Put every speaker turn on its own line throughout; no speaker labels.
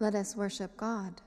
Let us worship God.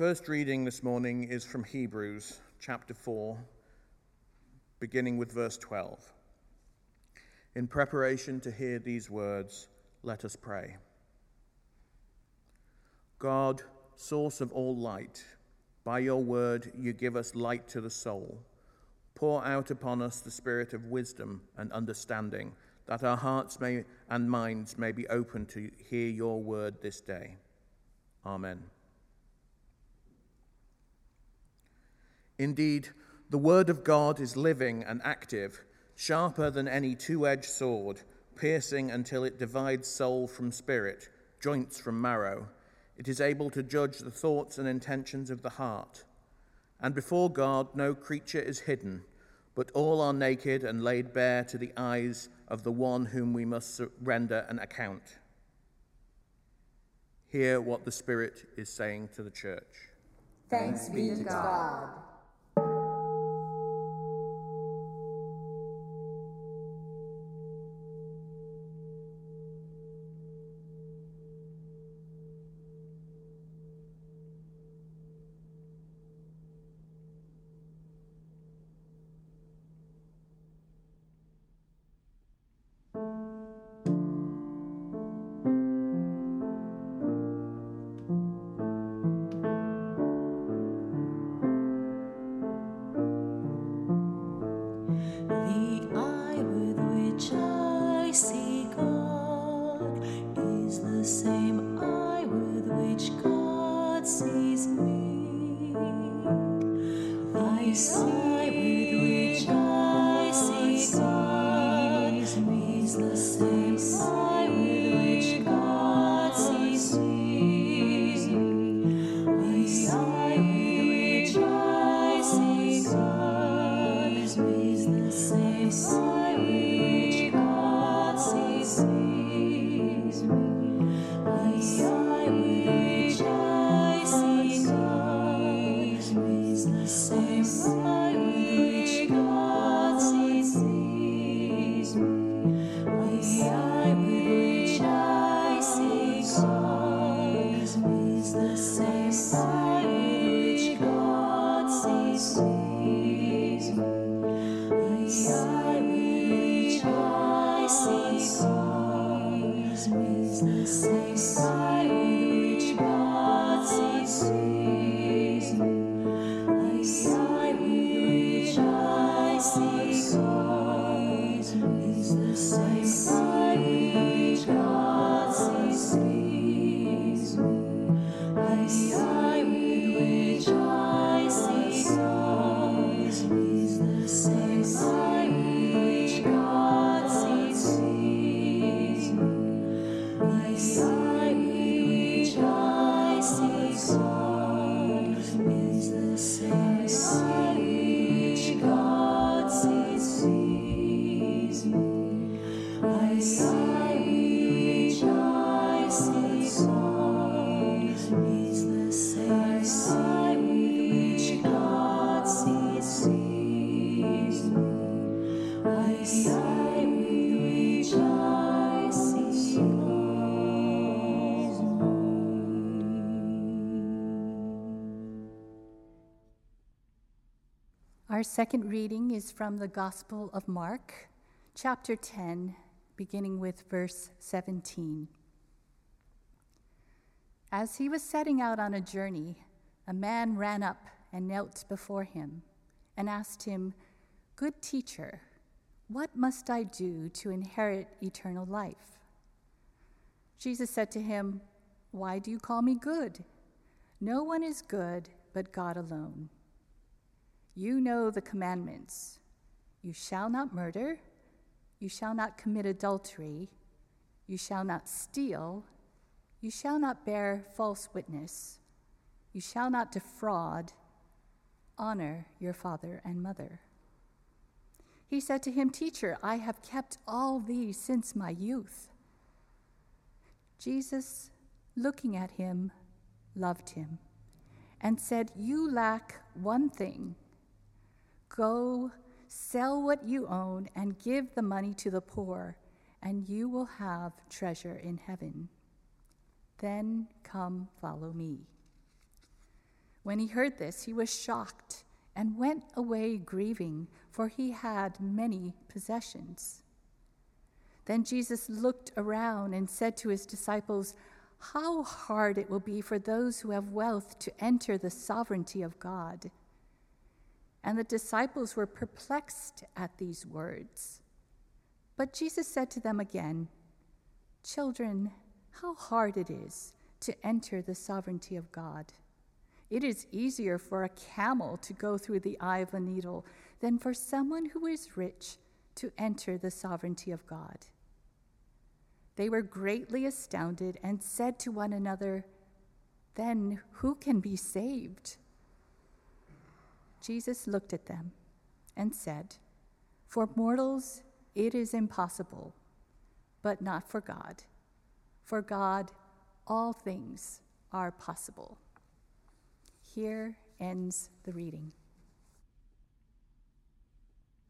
First reading this morning is from Hebrews chapter 4, beginning with verse 12. In preparation to hear these words, let us pray. God, source of all light, by your word you give us light to the soul. Pour out upon us the spirit of wisdom and understanding, that our hearts may, and minds may be open to hear your word this day. Amen. Indeed, the Word of God is living and active, sharper than any two edged sword, piercing until it divides soul from spirit, joints from marrow. It is able to judge the thoughts and intentions of the heart. And before God, no creature is hidden, but all are naked and laid bare to the eyes of the one whom we must render an account. Hear what the Spirit is saying to the church.
Thanks be to God. Second reading is from the Gospel of Mark, chapter 10, beginning with verse 17. As he was setting out on a journey, a man ran up and knelt before him and asked him, Good teacher, what must I do to inherit eternal life? Jesus said to him, Why do you call me good? No one is good but God alone. You know the commandments you shall not murder, you shall not commit adultery, you shall not steal, you shall not bear false witness, you shall not defraud, honor your father and mother. He said to him, Teacher, I have kept all these since my youth. Jesus, looking at him, loved him and said, You lack one thing. Go, sell what you own, and give the money to the poor, and you will have treasure in heaven. Then come follow me. When he heard this, he was shocked and went away grieving, for he had many possessions. Then Jesus looked around and said to his disciples, How hard it will be for those who have wealth to enter the sovereignty of God. And the disciples were perplexed at these words. But Jesus said to them again, Children, how hard it is to enter the sovereignty of God. It is easier for a camel to go through the eye of a needle than for someone who is rich to enter the sovereignty of God. They were greatly astounded and said to one another, Then who can be saved? Jesus looked at them and said, For mortals it is impossible, but not for God. For God, all things are possible. Here ends the reading.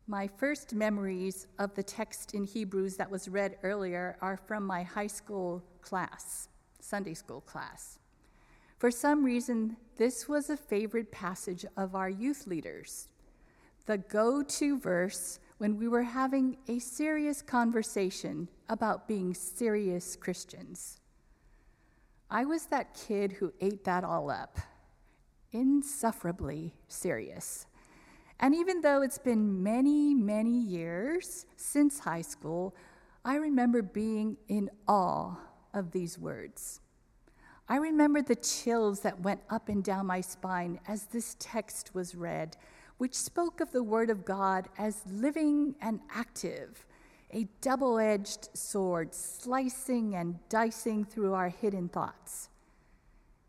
My first memories of the text in Hebrews that was read earlier are from my high school class, Sunday school class. For some reason, this was a favorite passage of our youth leaders, the go to verse when we were having a serious conversation about being serious Christians. I was that kid who ate that all up, insufferably serious. And even though it's been many, many years since high school, I remember being in awe of these words. I remember the chills that went up and down my spine as this text was read, which spoke of the Word of God as living and active, a double edged sword slicing and dicing through our hidden thoughts,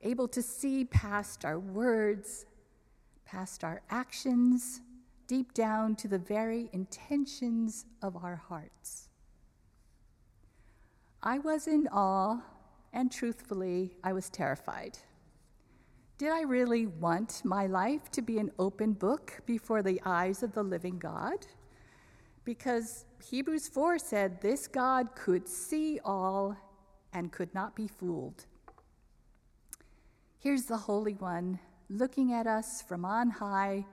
able to see past our words, past our actions, deep down to the very intentions of our hearts. I was in awe and truthfully, I was terrified. Did I really want my life to be an open book before the eyes of the living God? Because Hebrews 4 said this God could see all and could not be fooled. Here's the Holy One looking at us from on high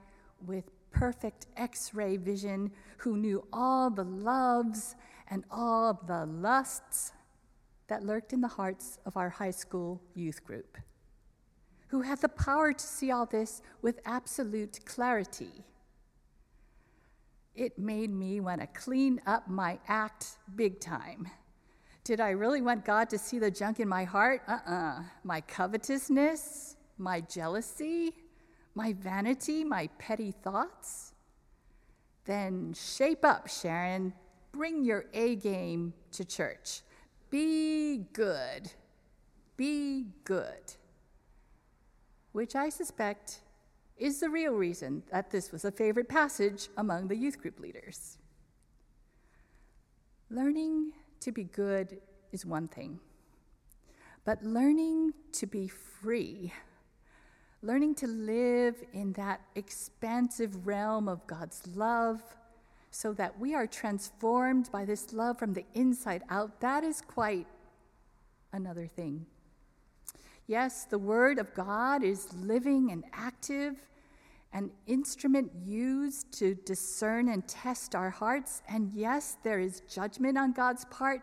with perfect x ray vision, who knew all the loves and all the lusts that lurked in the hearts of our high school youth group, who had the power to see all this with absolute clarity. It made me want to clean up my act big time. Did I really want God to see the junk in my heart? Uh uh-uh. uh My covetousness, my jealousy, my vanity, my petty thoughts? Then shape up, Sharon. Bring your A game to church. Be good. Be good. Which I suspect is the real reason that this was a favorite passage among the youth group leaders. Learning to be good is one thing, but learning to be free, learning to live in that expansive realm of God's love, so that we are transformed by this love from the inside out, that is quite another thing. Yes, the Word of God is living and active, an instrument used to discern and test our hearts. And yes, there is judgment on God's part,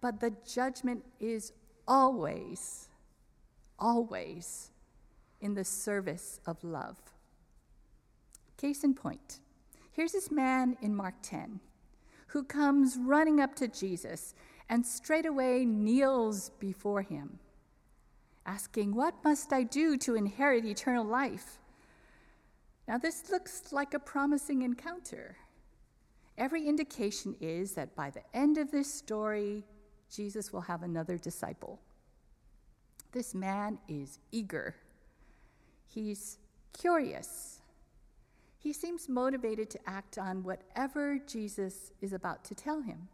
but the judgment is always, always in the service of love. Case in point here's this man in Mark 10 who comes running up to Jesus and straightway kneels before him, asking, What must I do to inherit eternal life? Now, this looks like a promising encounter. Every indication is that by the end of this story, Jesus will have another disciple. This man is eager, he's curious. He seems motivated to act on whatever Jesus is about to tell him.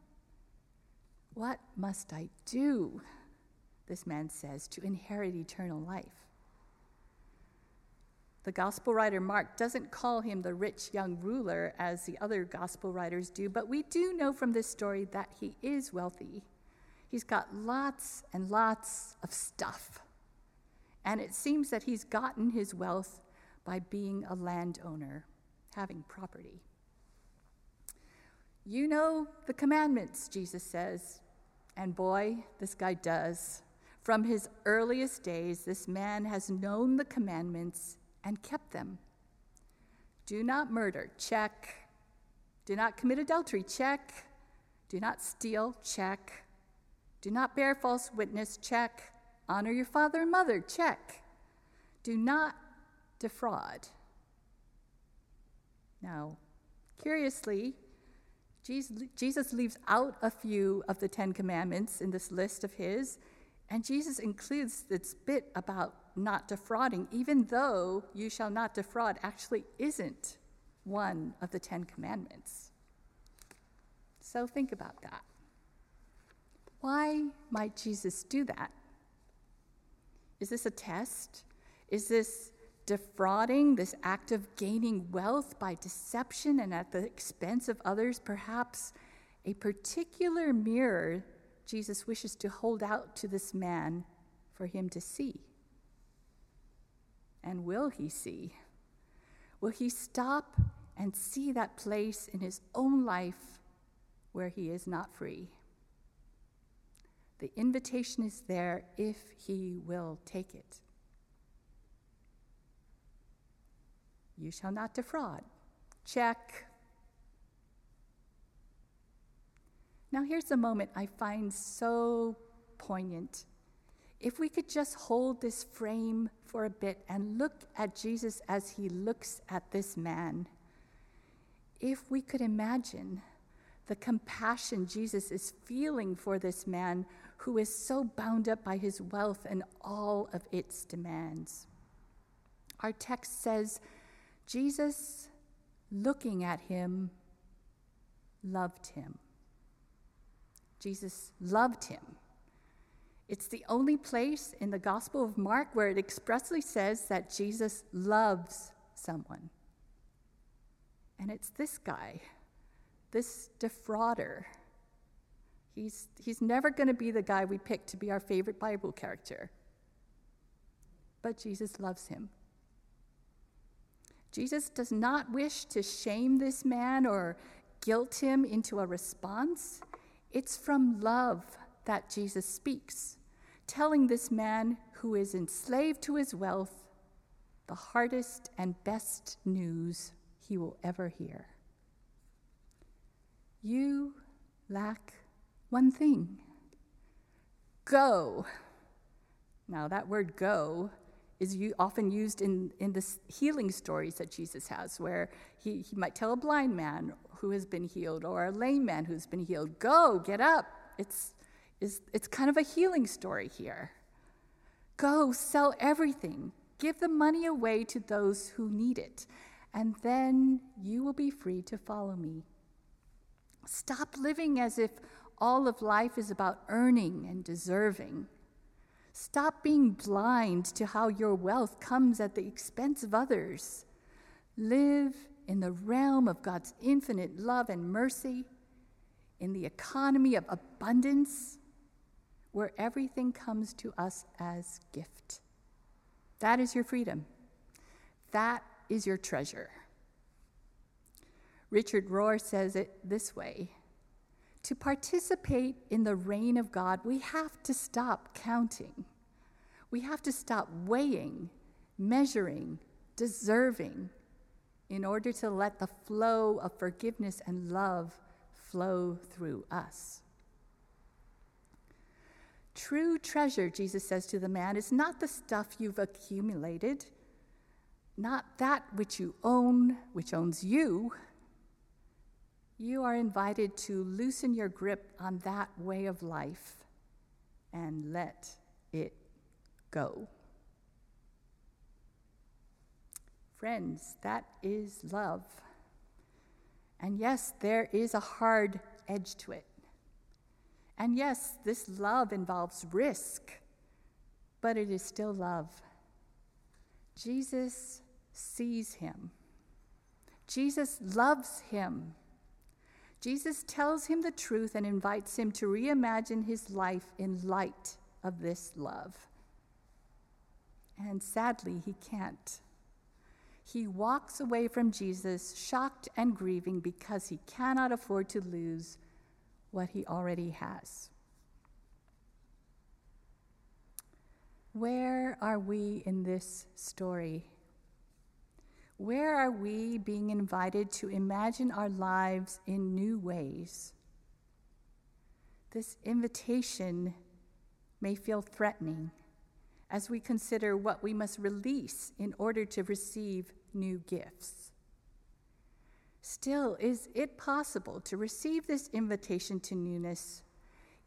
What must I do? This man says, to inherit eternal life. The gospel writer Mark doesn't call him the rich young ruler as the other gospel writers do, but we do know from this story that he is wealthy. He's got lots and lots of stuff. And it seems that he's gotten his wealth by being a landowner, having property. You know the commandments, Jesus says. And boy, this guy does. From his earliest days, this man has known the commandments and kept them. Do not murder, check. Do not commit adultery, check. Do not steal, check. Do not bear false witness, check. Honor your father and mother, check. Do not defraud. Now, curiously, Jesus leaves out a few of the Ten Commandments in this list of his, and Jesus includes this bit about not defrauding, even though you shall not defraud actually isn't one of the Ten Commandments. So think about that. Why might Jesus do that? Is this a test? Is this defrauding, this act of gaining wealth by deception and at the expense of others, perhaps a particular mirror Jesus wishes to hold out to this man for him to see. And will he see? Will he stop and see that place in his own life where he is not free? The invitation is there if he will take it. You shall not defraud. Check. Now, here's a moment I find so poignant. If we could just hold this frame for a bit and look at Jesus as he looks at this man, if we could imagine the compassion Jesus is feeling for this man who is so bound up by his wealth and all of its demands. Our text says Jesus, looking at him, loved him. Jesus loved him. It's the only place in the Gospel of Mark where it expressly says that Jesus loves someone. And it's this guy, this defrauder. He's, he's never going to be the guy we pick to be our favorite Bible character. But Jesus loves him. Jesus does not wish to shame this man or guilt him into a response. It's from love that Jesus speaks, telling this man who is enslaved to his wealth the hardest and best news he will ever hear. You lack one thing go. Now, that word go is often used in, in the healing stories that Jesus has, where he, he might tell a blind man who has been healed or a lame man who's been healed, Go, get up. It's, it's, it's kind of a healing story here. Go, sell everything, give the money away to those who need it, and then you will be free to follow me. Stop living as if all of life is about earning and deserving. Stop being blind to how your wealth comes at the expense of others. Live in the realm of God's infinite love and mercy, in the economy of abundance, where everything comes to us as gift. That is your freedom. That is your treasure. Richard Rohr says it this way To participate in the reign of God, we have to stop counting. We have to stop weighing, measuring, deserving, in order to let the flow of forgiveness and love flow through us. True treasure, Jesus says to the man, is not the stuff you've accumulated, not that which you own, which owns you. You are invited to loosen your grip on that way of life and let it go. Friends, that is love. And yes, there is a hard edge to it. And yes, this love involves risk, but it is still love. Jesus sees him. Jesus loves him. Jesus tells him the truth and invites him to reimagine his life in light of this love. And sadly, he can't he walks away from Jesus, shocked and grieving because he cannot afford to lose what he already has. Where are we in this story? Where are we being invited to imagine our lives in new ways? This invitation may feel threatening as we consider what we must release in order to receive new gifts. Still, is it possible to receive this invitation to newness,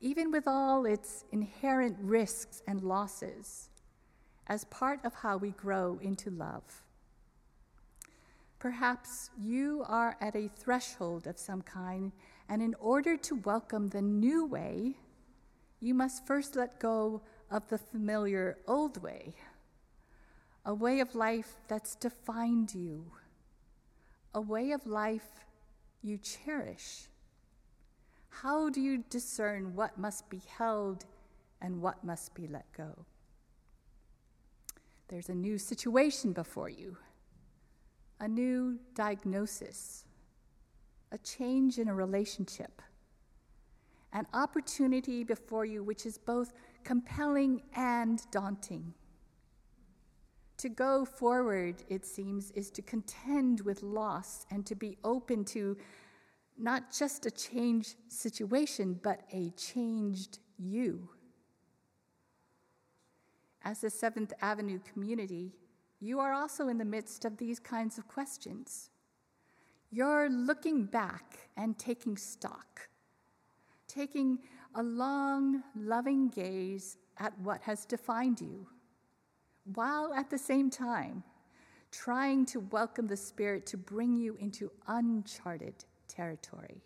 even with all its inherent risks and losses, as part of how we grow into love? Perhaps you are at a threshold of some kind, and in order to welcome the new way, you must first let go of the familiar old way, a way of life that's defined you, a way of life you cherish. How do you discern what must be held and what must be let go? There's a new situation before you, a new diagnosis, a change in a relationship, an opportunity before you which is both compelling and daunting. To go forward, it seems, is to contend with loss and to be open to not just a changed situation, but a changed you. As the Seventh Avenue community, you are also in the midst of these kinds of questions. You're looking back and taking stock, taking a long, loving gaze at what has defined you, while at the same time trying to welcome the Spirit to bring you into uncharted territory.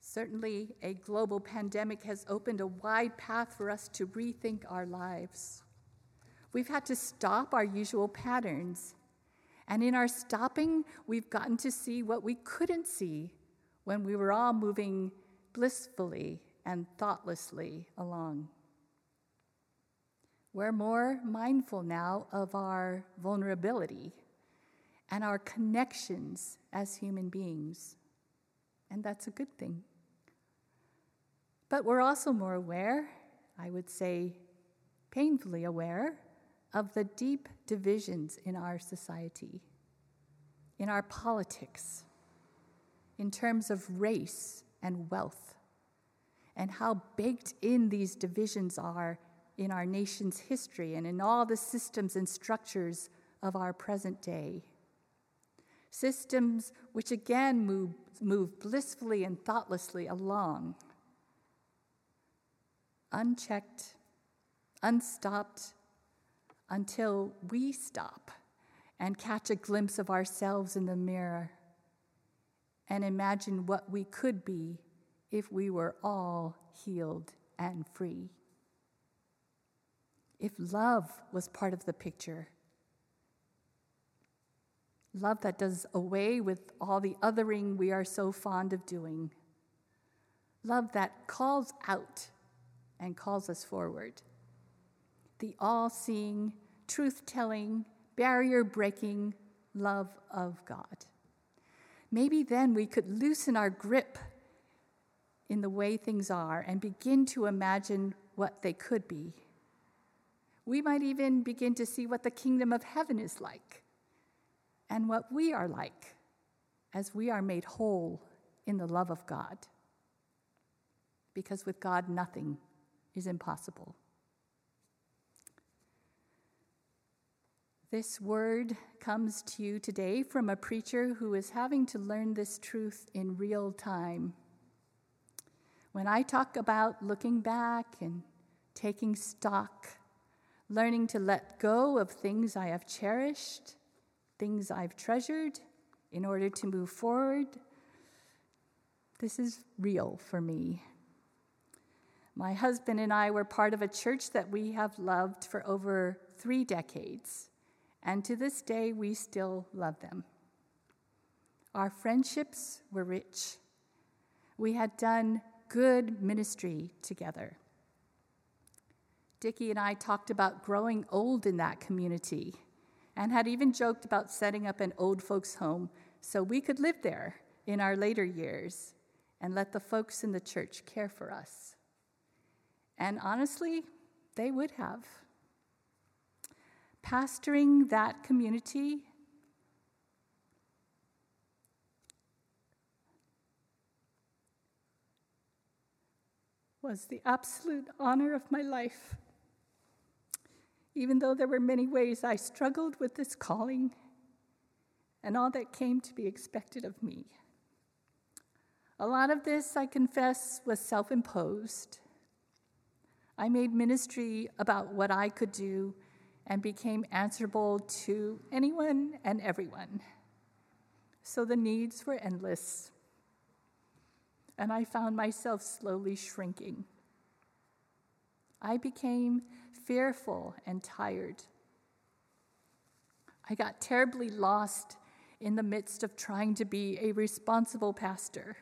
Certainly, a global pandemic has opened a wide path for us to rethink our lives. We've had to stop our usual patterns. And in our stopping, we've gotten to see what we couldn't see when we were all moving blissfully and thoughtlessly along. We're more mindful now of our vulnerability and our connections as human beings, and that's a good thing. But we're also more aware, I would say painfully aware, of the deep divisions in our society, in our politics, in terms of race and wealth, and how baked in these divisions are in our nation's history and in all the systems and structures of our present day. Systems which again move, move blissfully and thoughtlessly along, unchecked, unstopped, until we stop and catch a glimpse of ourselves in the mirror and imagine what we could be if we were all healed and free. If love was part of the picture, Love that does away with all the othering we are so fond of doing. Love that calls out and calls us forward. The all seeing, truth telling, barrier breaking love of God. Maybe then we could loosen our grip in the way things are and begin to imagine what they could be. We might even begin to see what the kingdom of heaven is like and what we are like as we are made whole in the love of God. Because with God, nothing is impossible. This word comes to you today from a preacher who is having to learn this truth in real time. When I talk about looking back and taking stock, learning to let go of things I have cherished, things I've treasured in order to move forward, this is real for me. My husband and I were part of a church that we have loved for over three decades, and to this day we still love them. Our friendships were rich. We had done good ministry together. Dickie and I talked about growing old in that community and had even joked about setting up an old folks' home so we could live there in our later years and let the folks in the church care for us. And honestly, they would have. Pastoring that community was the absolute honor of my life. Even though there were many ways I struggled with this calling and all that came to be expected of me. A lot of this, I confess, was self imposed. I made ministry about what I could do and became answerable to anyone and everyone. So the needs were endless and I found myself slowly shrinking. I became fearful and tired. I got terribly lost in the midst of trying to be a responsible pastor.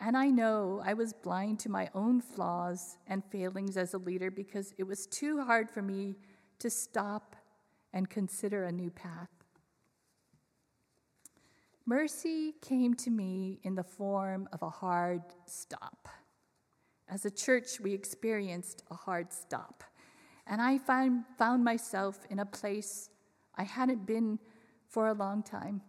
And I know I was blind to my own flaws and failings as a leader because it was too hard for me to stop and consider a new path. Mercy came to me in the form of a hard stop. As a church, we experienced a hard stop. And I find, found myself in a place I hadn't been for a long time,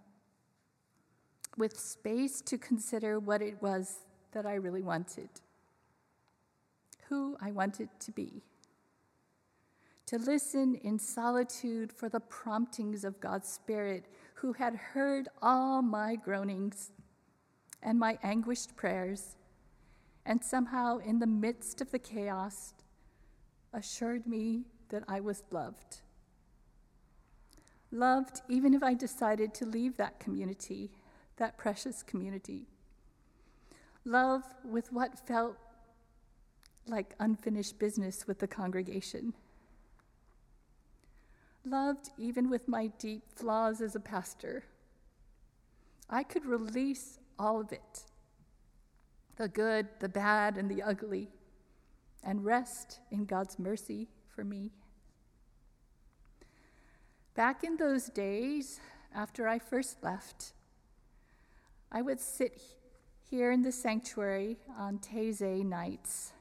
with space to consider what it was that I really wanted, who I wanted to be, to listen in solitude for the promptings of God's Spirit who had heard all my groanings and my anguished prayers, and somehow, in the midst of the chaos, assured me that I was loved. Loved even if I decided to leave that community, that precious community. Love with what felt like unfinished business with the congregation loved even with my deep flaws as a pastor. I could release all of it the good, the bad, and the ugly and rest in God's mercy for me. Back in those days, after I first left, I would sit here in the sanctuary on Taizé nights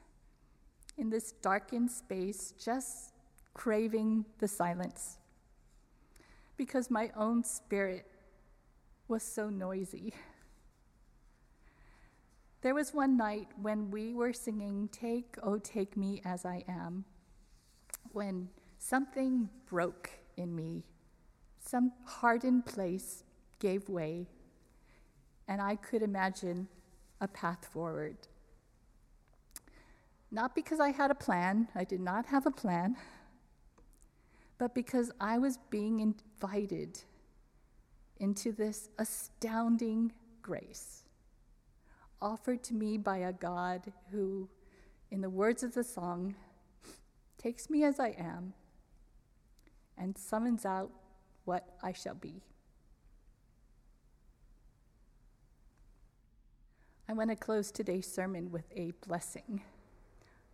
in this darkened space, just craving the silence because my own spirit was so noisy. There was one night when we were singing, Take, Oh, Take Me As I Am, when something broke in me. Some hardened place gave way, and I could imagine a path forward. Not because I had a plan, I did not have a plan but because I was being invited into this astounding grace offered to me by a God who, in the words of the song, takes me as I am and summons out what I shall be. Want to close today's sermon with a blessing.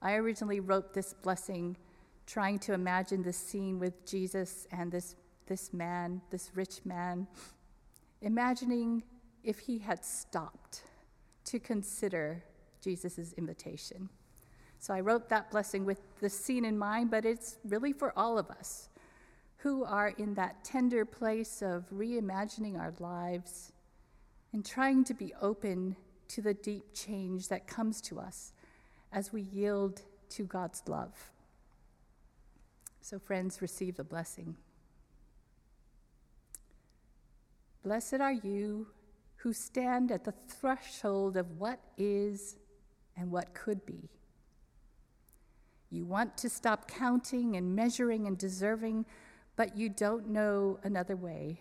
I originally wrote this blessing trying to imagine this scene with Jesus and this, this man, this rich man, imagining if he had stopped to consider Jesus' invitation. So I wrote that blessing with the scene in mind, but it's really for all of us who are in that tender place of reimagining our lives and trying to be open to the deep change that comes to us as we yield to God's love. So, friends, receive the blessing. Blessed are you who stand at the threshold of what is and what could be. You want to stop counting and measuring and deserving, but you don't know another way.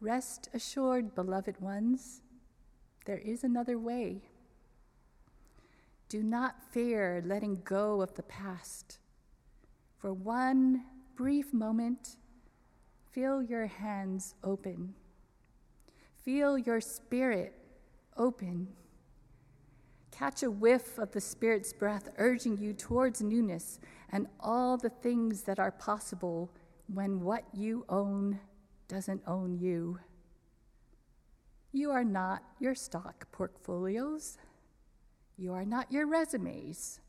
Rest assured, beloved ones, there is another way. Do not fear letting go of the past. For one brief moment, feel your hands open. Feel your spirit open. Catch a whiff of the Spirit's breath urging you towards newness and all the things that are possible when what you own doesn't own you. You are not your stock portfolios. You are not your resumes.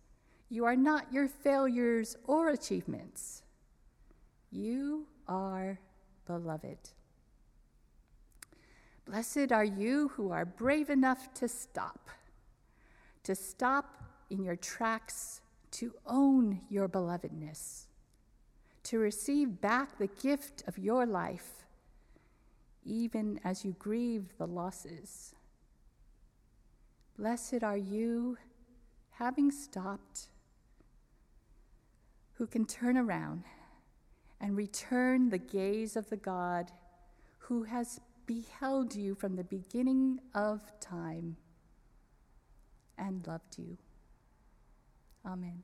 You are not your failures or achievements. You are beloved. Blessed are you who are brave enough to stop, to stop in your tracks, to own your belovedness, to receive back the gift of your life, even as you grieve the losses. Blessed are you, having stopped, who can turn around and return the gaze of the God who has beheld you from the beginning of time and loved you. Amen.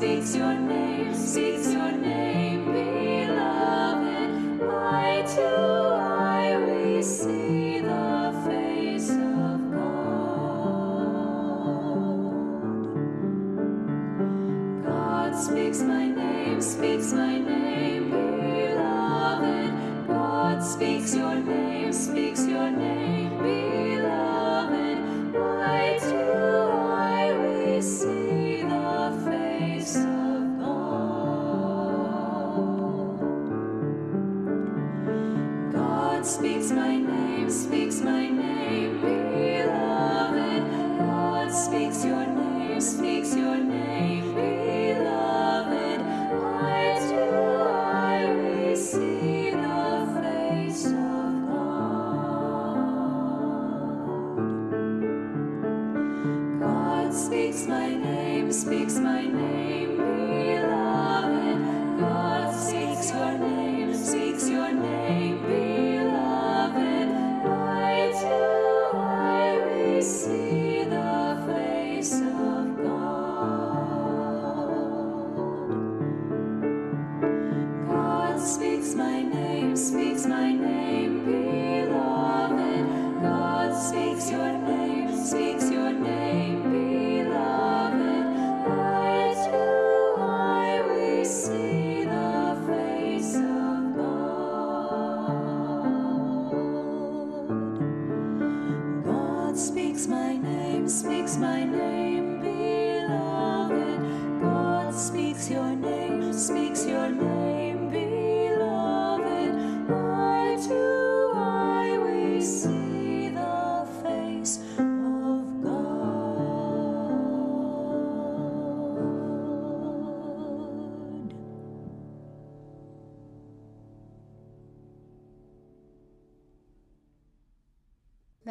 Let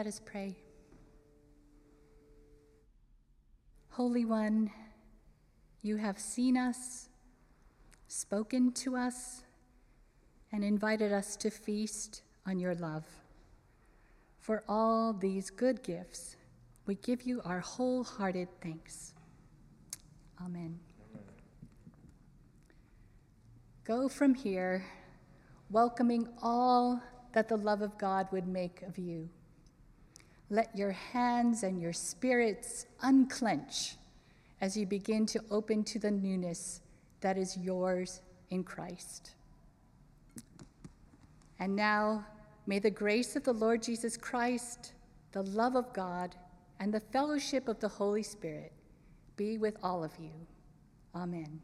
us pray. Holy One, you have seen us, spoken to us, and invited us to feast on your love. For all these good gifts, we give you our wholehearted thanks. Amen. Amen. Go from here, welcoming all that the love of God would make of you. Let your hands and your spirits unclench as you begin to open to the newness that is yours in Christ. And now, may the grace of the Lord Jesus Christ, the love of God, and the fellowship of the Holy Spirit
be with all of you. Amen.